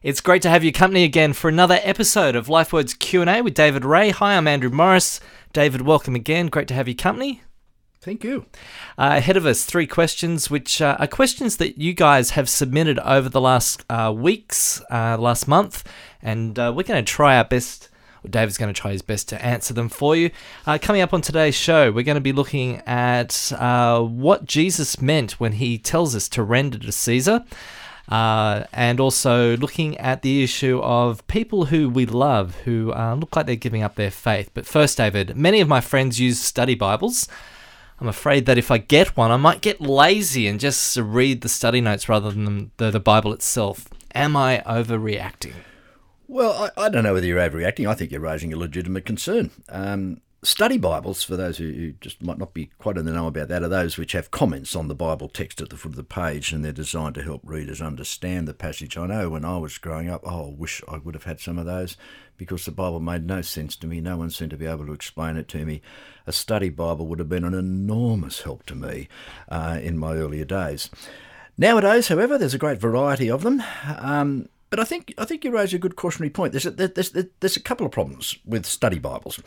It's great to have your company again for another episode of LifeWords Q&A with David Ray. Hi, I'm Andrew Morris. David, welcome again. Great to have your company. Thank you. Uh, ahead of us, three questions, which uh, are questions that you guys have submitted over the last uh, weeks, uh, last month, and uh, we're going to try our best. Well, David's going to try his best to answer them for you. Uh, coming up on today's show, we're going to be looking at what Jesus meant when he tells us to render to Caesar. Uh, and also looking at the issue of people who we love who uh, look like they're giving up their faith. But first, David, many of my friends use study Bibles. I'm afraid that if I get one, I might get lazy and just read the study notes rather than the, the Bible itself. Am I overreacting? Well, I, I, don't know whether you're overreacting. I think you're raising a legitimate concern. Um, Study Bibles, for those who just might not be quite in the know about that, are those which have comments on the Bible text at the foot of the page and they're designed to help readers understand the passage. I know when I was growing up, oh, I wish I would have had some of those because the Bible made no sense to me. No one seemed to be able to explain it to me. A study Bible would have been an enormous help to me uh, in my earlier days. Nowadays, however, there's a great variety of them. Um, but I think I think you raise a good cautionary point. There's a, there's, there's a couple of problems with study Bibles.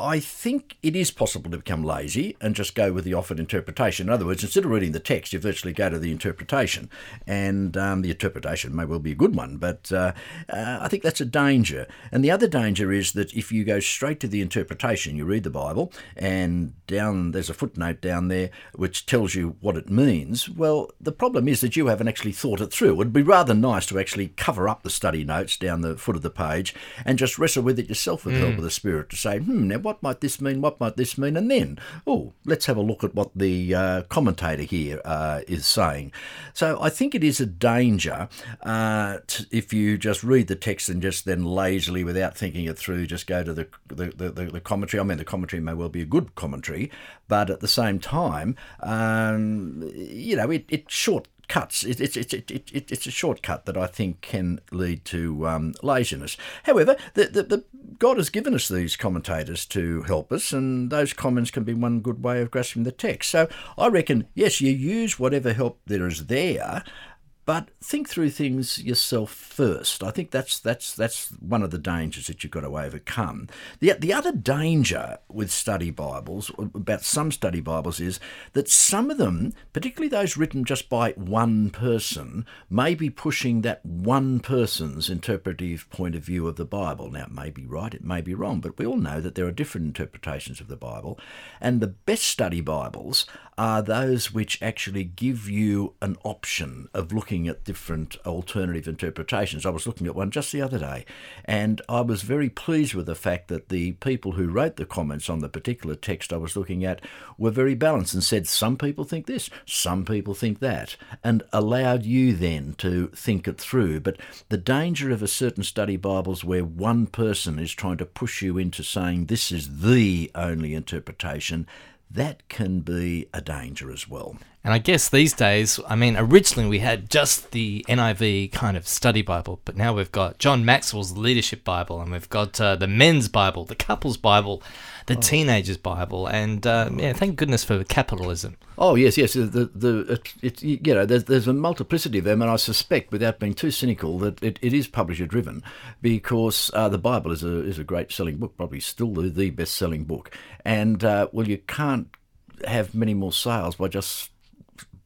I think it is possible to become lazy and just go with the offered interpretation. In other words, instead of reading the text, you virtually go to the interpretation. And um, the interpretation may well be a good one, but uh, uh, I think that's a danger. And the other danger is that if you go straight to the interpretation, you read the Bible, and down there's a footnote down there which tells you what it means. Well, the problem is that you haven't actually thought it through. It would be rather nice to actually cover up the study notes down the foot of the page and just wrestle with it yourself with the help mm. of the Spirit to say, hmm, now what might this mean? What might this mean? And then, oh, let's have a look at what the uh, commentator here uh, is saying. So I think it is a danger uh, if you just read the text and just then lazily, without thinking it through, just go to the the, the, the commentary. I mean, the commentary may well be a good commentary, but at the same time, um, you know, it, it short cuts. It, it, it, it, it, it's a shortcut that I think can lead to um, laziness. However, the, the, the, God has given us these commentators to help us, and those comments can be one good way of grasping the text. So I reckon, yes, you use whatever help there is there, but think through things yourself first. I think that's that's that's one of the dangers that you've got to overcome. The the other danger with study Bibles about some study Bibles is that some of them, particularly those written just by one person, may be pushing that one person's interpretive point of view of the Bible. Now it may be right, it may be wrong, but we all know that there are different interpretations of the Bible, and the best study Bibles are those which actually give you an option of looking at different alternative interpretations. I was looking at one just the other day, and I was very pleased with the fact that the people who wrote the comments on the particular text I was looking at were very balanced and said some people think this, some people think that, and allowed you then to think it through. But the danger of a certain study Bibles where one person is trying to push you into saying this is the only interpretation that can be a danger as well. And I guess these days, I mean, originally we had just the NIV kind of study Bible, but now we've got John Maxwell's Leadership Bible, and we've got uh, the Men's Bible, the Couples Bible, the oh. Teenagers Bible, and uh, yeah, thank goodness for capitalism. Oh yes, yes. The the it, it, you know there's there's a multiplicity of them, and I suspect, without being too cynical, that it, it is publisher driven, because uh, the Bible is a is a great selling book, probably still the, the best selling book, and uh, well, you can't have many more sales by just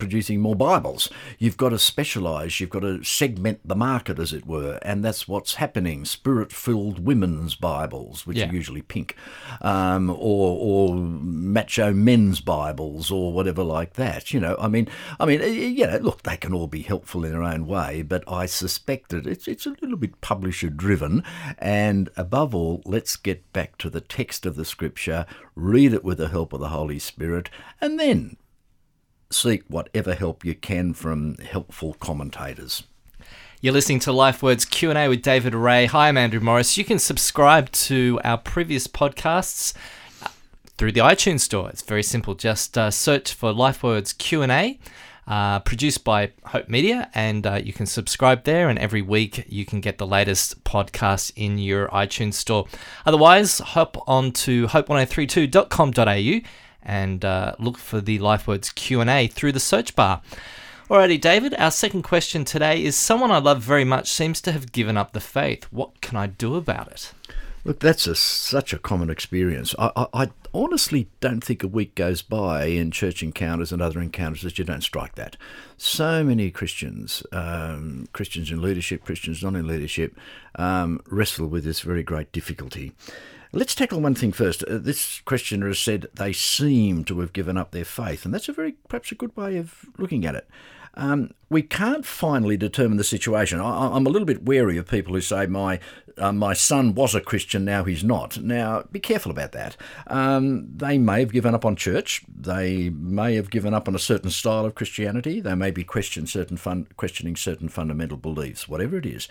producing more Bibles. You've got to specialise, you've got to segment the market, as it were, and that's what's happening. Spirit filled women's Bibles, which yeah. are usually pink, um, or, or macho men's Bibles, or whatever like that. You know, I mean, I mean, you know, look, they can all be helpful in their own way, but I suspect that it's, it's a little bit publisher driven, and above all, let's get back to the text of the scripture, read it with the help of the Holy Spirit, and then seek whatever help you can from helpful commentators. You're listening to LifeWords Q&A with David Ray. Hi, I'm Andrew Morris. You can subscribe to our previous podcasts uh, through the iTunes store. It's very simple. Just uh, search for LifeWords Q&A. Uh, produced by Hope Media, and uh, you can subscribe there. And every week you can get the latest podcast in your iTunes store. Otherwise, hop on to hope1032.com.au and uh, look for the LifeWords Q&A through the search bar. Alrighty, David, our second question today is Someone I love very much seems to have given up the faith. What can I do about it? Look, that's a, such a common experience. I, I, I, honestly don't think a week goes by in church encounters and other encounters that you don't strike that. So many Christians, um, Christians in leadership, Christians not in leadership, um, wrestle with this very great difficulty. Let's tackle one thing first. Uh, this questioner has said they seem to have given up their faith, and that's a very perhaps a good way of looking at it. Um, we can't finally determine the situation. I, am a little bit wary of people who say my uh, my son was a Christian, now he's not. Now, be careful about that. Um, they may have given up on church. They may have given up on a certain style of Christianity. They may be question certain fun, questioning certain fundamental beliefs, whatever it is.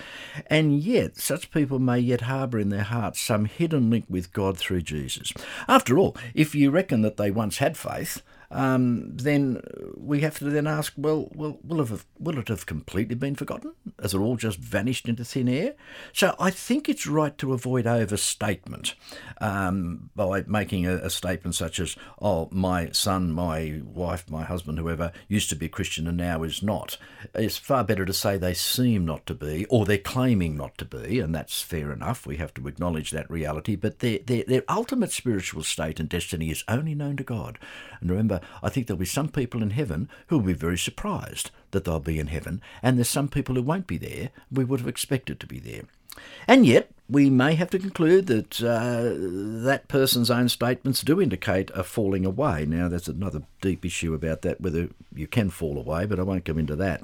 And yet, such people may yet harbour in their hearts some hidden link with God through Jesus. After all, if you reckon that they once had faith, um, then we have to then ask, well, will, will, have, will it have completely been forgotten? Has it all just vanished into thin air? So I think it's right to avoid overstatement um, by making a, a, statement such as, oh, my son, my wife, my husband, whoever, used to be Christian and now is not. It's far better to say they seem not to be, or they're claiming not to be, and that's fair enough. We have to acknowledge that reality, but their, their, their ultimate spiritual state and destiny is only known to God. And remember, I think there'll be some people in heaven who will be very surprised that they'll be in heaven, and there's some people who won't be there. We would have expected to be there. And yet, we may have to conclude that uh, that person's own statements do indicate a falling away. Now, there's another deep issue about that, whether you can fall away, but I won't go into that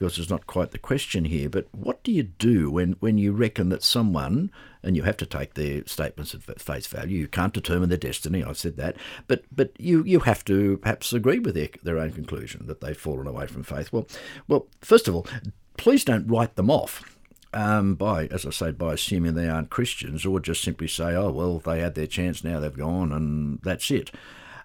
because it's not quite the question here. But what do you do when, when you reckon that someone, and you have to take their statements at face value, you can't determine their destiny, I've said that, but but you, you have to perhaps agree with their, their own conclusion that they've fallen away from faith. Well, well, first of all, please don't write them off. Um, by, as I say, by assuming they aren't Christians, or just simply say, oh, well, they had their chance, now they've gone, and that's it.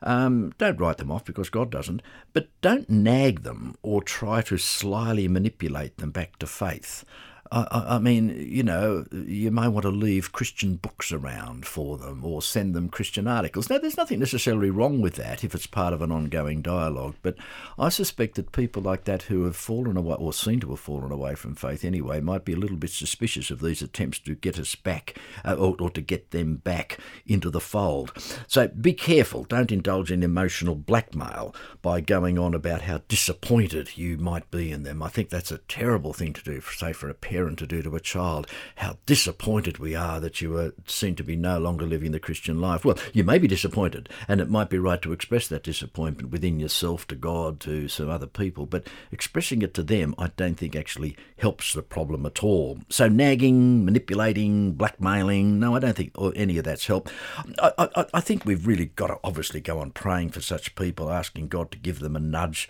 Um, don't write them off because God doesn't, but don't nag them or try to slyly manipulate them back to faith. I, I, mean, you know, you may want to leave Christian books around for them or send them Christian articles. Now, there's nothing necessarily wrong with that if it's part of an ongoing dialogue, but I suspect that people like that who have fallen away, or seem to have fallen away from faith anyway, might be a little bit suspicious of these attempts to get us back uh, or, or to get them back into the fold. So be careful. Don't indulge in emotional blackmail by going on about how disappointed you might be in them. I think that's a terrible thing to do, say, for a parent parent to do to a child. How disappointed we are that you are seen to be no longer living the Christian life. Well, you may be disappointed, and it might be right to express that disappointment within yourself, to God, to some other people, but expressing it to them, I don't think actually helps the problem at all. So, nagging, manipulating, blackmailing, no, I don't think any of that's helped. I, I, I think we've really got to obviously go on praying for such people, asking God to give them a nudge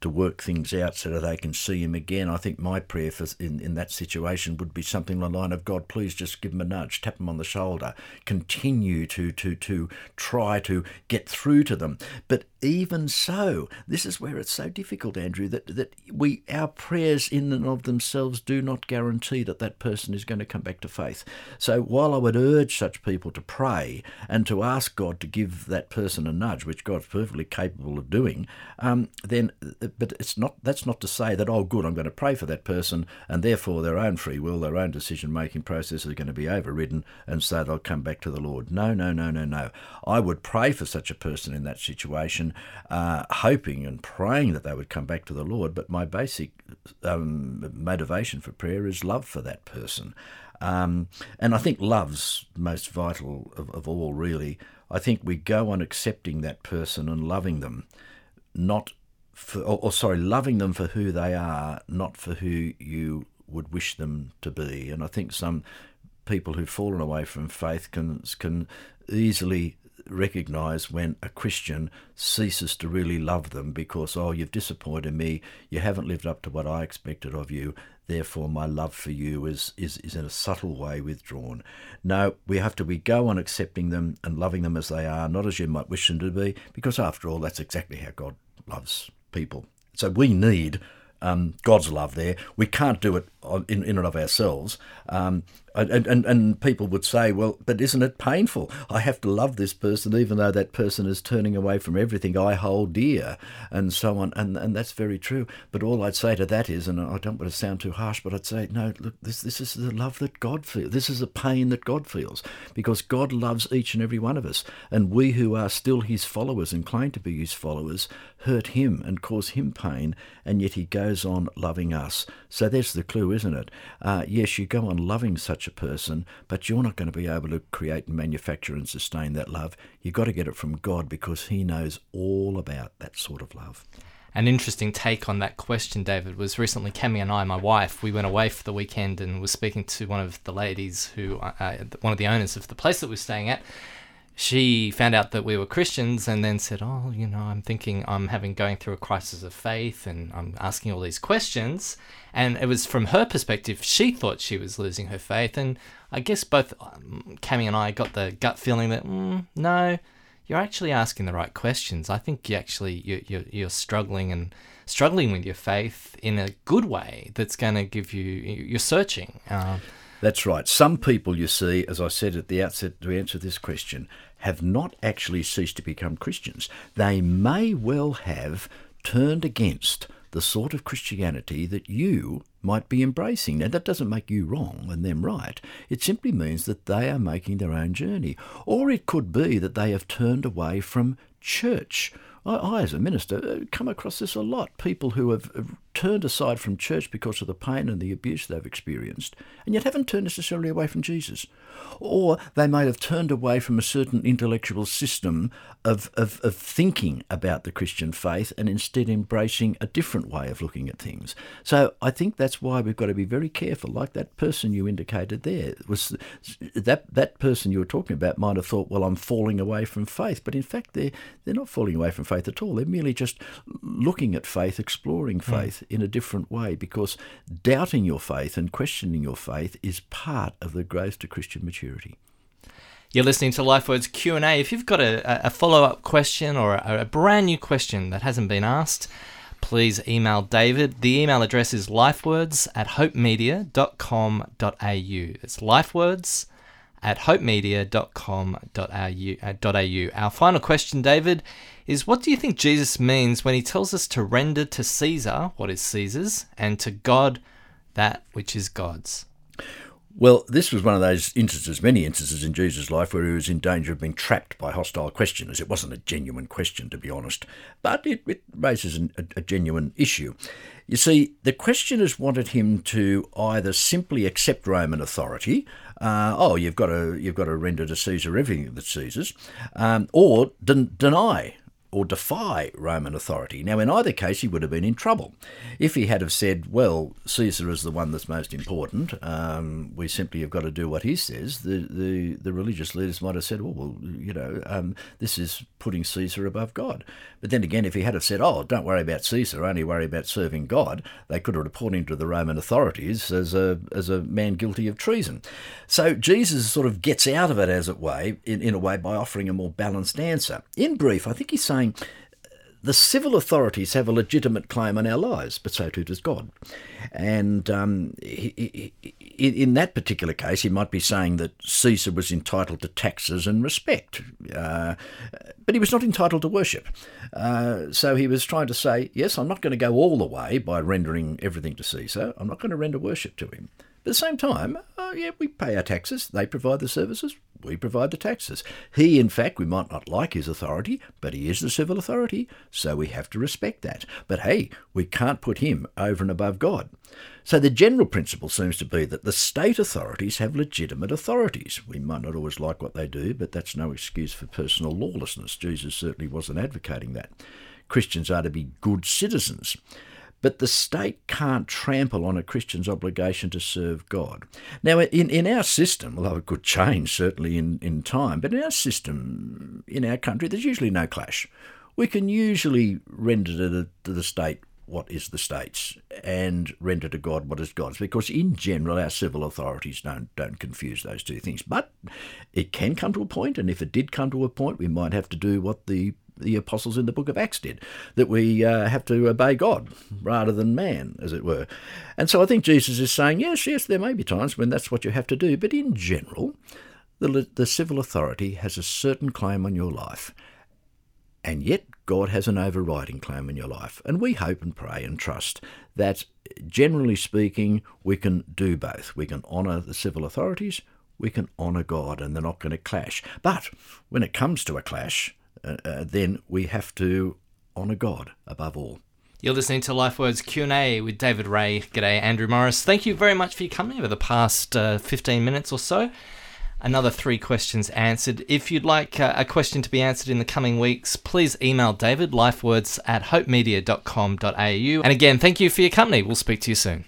to work things out so that they can see Him again. I think my prayer for in, in that situation would be something along the line of God, please just give him a nudge, tap him on the shoulder, continue to to to try to get through to them. But even so, this is where it's so difficult, Andrew, that, that we our prayers in and of themselves do not guarantee that that person is going to come back to faith. So while I would urge such people to pray and to ask God to give that person a nudge, which God's perfectly capable of doing, um, then but it's not that's not to say that oh good I'm going to pray for that person and therefore their own free will, their own decision making process is going to be overridden and so they'll come back to the Lord. No, no, no, no, no. I would pray for such a person in that situation uh, hoping and praying that they would come back to the Lord. But my basic um, motivation for prayer is love for that person. Um, and I think love's most vital of, of all, really. I think we go on accepting that person and loving them, not for, or, or, sorry, loving them for who they are, not for who you would wish them to be. And I think some people who've fallen away from faith can can easily recognize when a Christian ceases to really love them because, oh, you've disappointed me, you haven't lived up to what I expected of you, therefore my love for you is, is, is in a subtle way withdrawn. No, we have to we go on accepting them and loving them as they are, not as you might wish them to be, because after all, that's exactly how God loves people. So we need um, God's love there. We can't do it in, in and of ourselves. Um, and, and, and people would say, well, but isn't it painful? I have to love this person even though that person is turning away from everything I hold dear and so on. And, and that's very true. But all I'd say to that is, and I don't want to sound too harsh, but I'd say, no, look, this, this is the love that God feels. This is the pain that God feels because God loves each and every one of us. And we who are still his followers and claim to be his followers hurt him and cause him pain. And yet he goes on loving us. So there's the clue, isn't it? Uh, yes, you go on loving such a person, but you're not going to be able to create and manufacture and sustain that love. You've got to get it from God because He knows all about that sort of love. An interesting take on that question, David, was recently Cami and I, my wife, we went away for the weekend and was speaking to one of the ladies who, uh, uh one of the owners of the place that we're staying at she found out that we were Christians and then said, "Oh, you know, I'm thinking I'm having going through a crisis of faith and I'm asking all these questions." And it was from her perspective, she thought she was losing her faith, and I guess both um, and I got the gut feeling that mm, no, you're actually asking the right questions. I think you actually you you're, you're struggling and struggling with your faith in a good way that's going to give you you're searching. Uh, that's right. Some people, you see, as I said at the outset to answer this question, have not actually ceased to become Christians. They may well have turned against the sort of Christianity that you might be embracing. Now, that doesn't make you wrong and them right. It simply means that they are making their own journey. Or it could be that they have turned away from church. I, I as a minister, uh, come across this a lot. People who have turned aside from church because of the pain and the abuse they've experienced, and yet haven't turned necessarily away from Jesus. Or they may have turned away from a certain intellectual system of, of, of thinking about the Christian faith and instead embracing a different way of looking at things. So I think that's why we've got to be very careful. Like that person you indicated there was that that person you were talking about might have thought, well, I'm falling away from faith, but in fact they're they're not falling away from faith at all. They're merely just looking at faith, exploring hmm. faith. Mm in a different way because doubting your faith and questioning your faith is part of the growth to Christian maturity. You're listening to LifeWords Q&A. If you've got a, a follow-up question or a, a brand new question that hasn't been asked, please email David. The email address is lifewords at hopemedia.com.au. It's lifewords at hopemedia.com.au. Uh, Our final question, David, is what do you think Jesus means when he tells us to render to Caesar what is Caesar's and to God that which is God's? Well, this was one of those instances, many instances in Jesus' life, where he was in danger of being trapped by hostile questioners. It wasn't a genuine question, to be honest, but it, it raises an, a, a genuine issue. You see, the questioners wanted him to either simply accept Roman authority, uh, oh, you've got to you've got to render to Caesar everything that's Caesar's, um, or den- deny or defy Roman authority. Now, in either case, he would have been in trouble. If he had have said, well, Caesar is the one that's most important, um, we simply have got to do what he says, the, the, the religious leaders might have said, oh, well, you know, um, this is putting Caesar above God. But then again, if he had have said, oh, don't worry about Caesar, only worry about serving God, they could have reported him to the Roman authorities as a, as a man guilty of treason. So Jesus sort of gets out of it, as it way, in, in a way, by offering a more balanced answer. In brief, I think he's saying, saying the civil authorities have a legitimate claim on our lives, but so too does God. And um, he, he, in that particular case, he might be saying that Caesar was entitled to taxes and respect, uh, but he was not entitled to worship. Uh, so he was trying to say, yes, I'm not going to go all the way by rendering everything to Caesar. I'm not going to render worship to him. But at the same time, uh, yeah, we pay our taxes. They provide the services. We provide the taxes. He, in fact, we might not like his authority, but he is the civil authority, so we have to respect that. But hey, we can't put him over and above God. So the general principle seems to be that the state authorities have legitimate authorities. We might not always like what they do, but that's no excuse for personal lawlessness. Jesus certainly wasn't advocating that. Christians are to be good citizens. But the state can't trample on a Christian's obligation to serve God. Now, in, in our system, although it could change certainly in, in time, but in our system, in our country, there's usually no clash. We can usually render to the, to the state what is the state's and render to God what is God's because in general our civil authorities don't don't confuse those two things but it can come to a point and if it did come to a point we might have to do what the the apostles in the book of Acts did, that we uh, have to obey God rather than man, as it were. And so I think Jesus is saying, yes, yes, there may be times when that's what you have to do, but in general, the, the civil authority has a certain claim on your life. And yet, God has an overriding claim in your life. And we hope and pray and trust that, generally speaking, we can do both. We can honour the civil authorities, we can honour God, and they're not going to clash. But when it comes to a clash, uh, uh, then we have to honour God above all. You're listening to LifeWords Q&A with David Ray. G'day, Andrew Morris. Thank you very much for your company over the past uh, 15 minutes or so another three questions answered. If you'd like uh, a question to be answered in the coming weeks, please email David, lifewords at hopemedia.com.au. And again, thank you for your company. We'll speak to you soon.